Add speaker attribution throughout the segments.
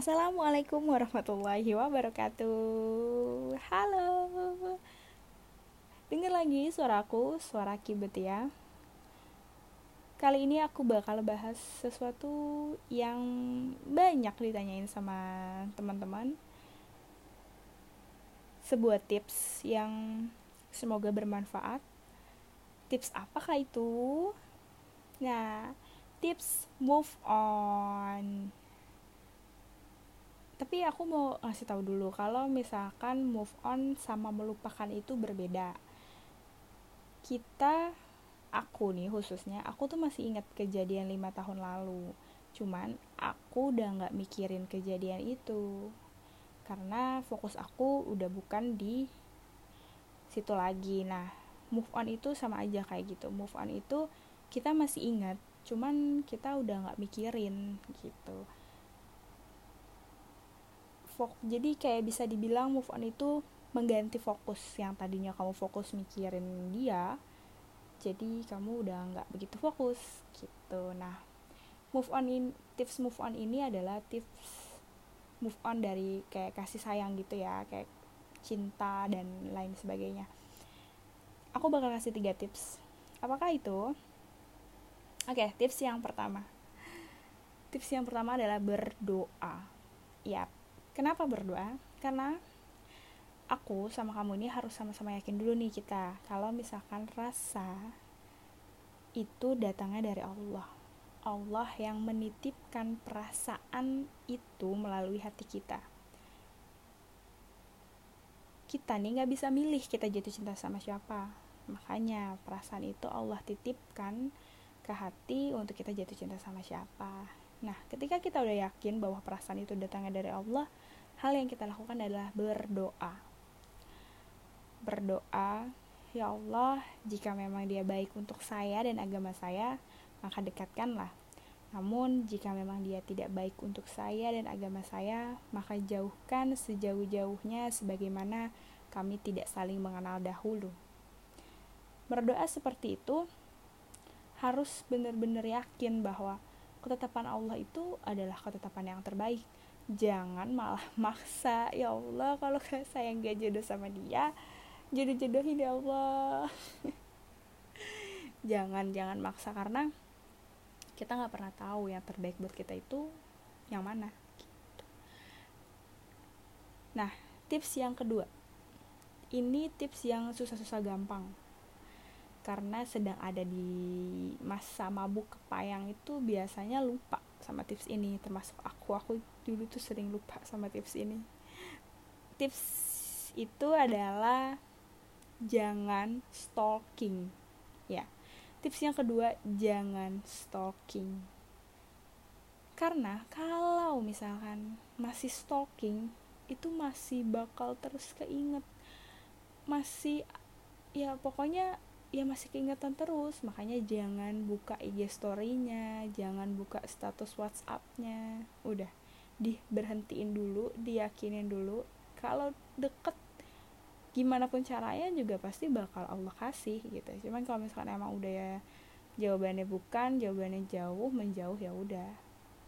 Speaker 1: Assalamualaikum warahmatullahi wabarakatuh. Halo. Dengar lagi suaraku, suara kibet ya. Kali ini aku bakal bahas sesuatu yang banyak ditanyain sama teman-teman. Sebuah tips yang semoga bermanfaat. Tips apakah itu? Nah, tips move on tapi aku mau ngasih tahu dulu kalau misalkan move on sama melupakan itu berbeda. Kita aku nih khususnya aku tuh masih ingat kejadian lima tahun lalu. Cuman aku udah nggak mikirin kejadian itu. Karena fokus aku udah bukan di situ lagi. Nah move on itu sama aja kayak gitu. Move on itu kita masih ingat cuman kita udah nggak mikirin gitu fok jadi kayak bisa dibilang move on itu mengganti fokus yang tadinya kamu fokus mikirin dia jadi kamu udah nggak begitu fokus gitu. Nah move on in tips move on ini adalah tips move on dari kayak kasih sayang gitu ya kayak cinta dan lain sebagainya. Aku bakal kasih tiga tips. Apakah itu? Oke okay, tips yang pertama. Tips yang pertama adalah berdoa. Ya Kenapa berdoa? Karena aku sama kamu ini harus sama-sama yakin dulu nih kita kalau misalkan rasa itu datangnya dari Allah. Allah yang menitipkan perasaan itu melalui hati kita. Kita nih nggak bisa milih kita jatuh cinta sama siapa. Makanya perasaan itu Allah titipkan ke hati untuk kita jatuh cinta sama siapa. Nah, ketika kita udah yakin bahwa perasaan itu datangnya dari Allah, hal yang kita lakukan adalah berdoa. Berdoa, ya Allah, jika memang dia baik untuk saya dan agama saya, maka dekatkanlah. Namun, jika memang dia tidak baik untuk saya dan agama saya, maka jauhkan sejauh-jauhnya sebagaimana kami tidak saling mengenal dahulu. Berdoa seperti itu harus benar-benar yakin bahwa ketetapan Allah itu adalah ketetapan yang terbaik. Jangan malah maksa. Ya Allah kalau saya nggak jodoh sama dia jodoh jodohin ya Allah. Jangan jangan maksa karena kita nggak pernah tahu yang terbaik buat kita itu yang mana gitu. nah tips yang kedua. Ini tips yang susah-susah gampang karena sedang ada di masa mabuk kepayang itu biasanya lupa sama tips ini termasuk aku. Aku dulu tuh sering lupa sama tips ini. Tips itu adalah jangan stalking. Ya tips yang kedua jangan stalking. Karena kalau misalkan masih stalking itu masih bakal terus keinget. Masih ya pokoknya ya masih keingetan terus. Makanya jangan buka IG story-nya jangan buka status WhatsApp-nya. Udah diberhentiin dulu diyakinin dulu. Kalau deket gimana pun caranya juga pasti bakal Allah kasih gitu. Cuman kalau misalkan emang udah ya jawabannya bukan jawabannya jauh menjauh ya udah.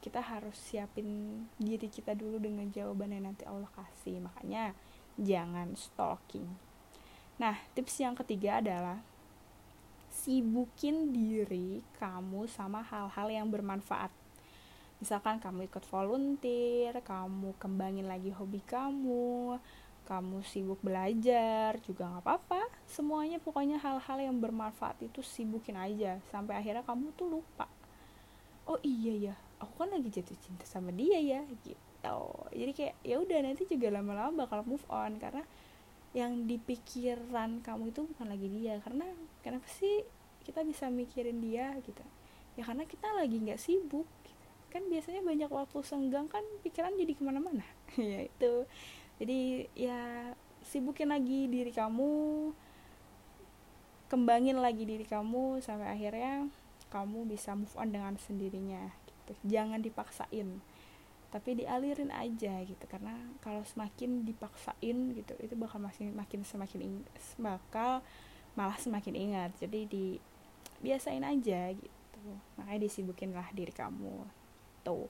Speaker 1: Kita harus siapin diri kita dulu dengan jawabannya nanti Allah kasih. Makanya jangan stalking. Nah tips yang ketiga adalah sibukin diri kamu sama hal-hal yang bermanfaat. Misalkan kamu ikut volunteer kamu kembangin lagi hobi kamu kamu sibuk belajar juga nggak apa-apa. Semuanya pokoknya hal-hal yang bermanfaat itu sibukin aja sampai akhirnya kamu tuh lupa. Oh iya ya aku kan lagi jatuh cinta sama dia ya gitu. Jadi kayak ya udah nanti juga lama-lama bakal move on karena yang di pikiran kamu itu bukan lagi dia. Karena kenapa sih kita bisa mikirin dia gitu? Ya karena kita lagi nggak sibuk gitu. kan biasanya banyak waktu senggang kan pikiran jadi ke mana-mana. Ya itu. Jadi ya sibukin lagi diri kamu kembangin lagi diri kamu sampai akhirnya kamu bisa move on dengan sendirinya gitu. Jangan dipaksain tapi dialirin aja gitu karena kalau semakin dipaksain gitu itu bakal masih makin semakin ingat, bakal malah semakin ingat. Jadi di biasain aja gitu. Makanya disibukin lah diri kamu. Tuh.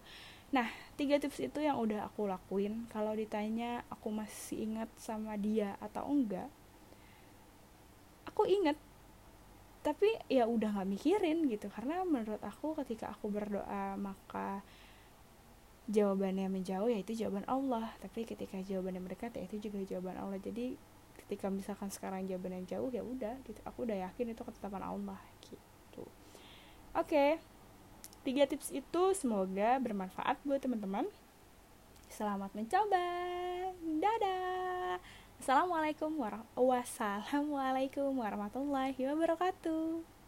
Speaker 1: Nah tiga tips itu yang udah aku lakuin. Kalau ditanya aku masih ingat sama dia atau enggak aku inget tapi ya udah nggak mikirin gitu karena menurut aku ketika aku berdoa maka jawabannya menjauh ya itu jawaban Allah. Tapi ketika jawabannya mendekat ya itu juga jawaban Allah. Jadi ketika misalkan sekarang jawaban yang jauh ya udah gitu. Aku udah yakin itu ketetapan Allah gitu. Oke. Okay. tiga tips itu semoga bermanfaat buat teman-teman. Selamat mencoba. Dadah. Assalamualaikum warahmatullahi wabarakatuh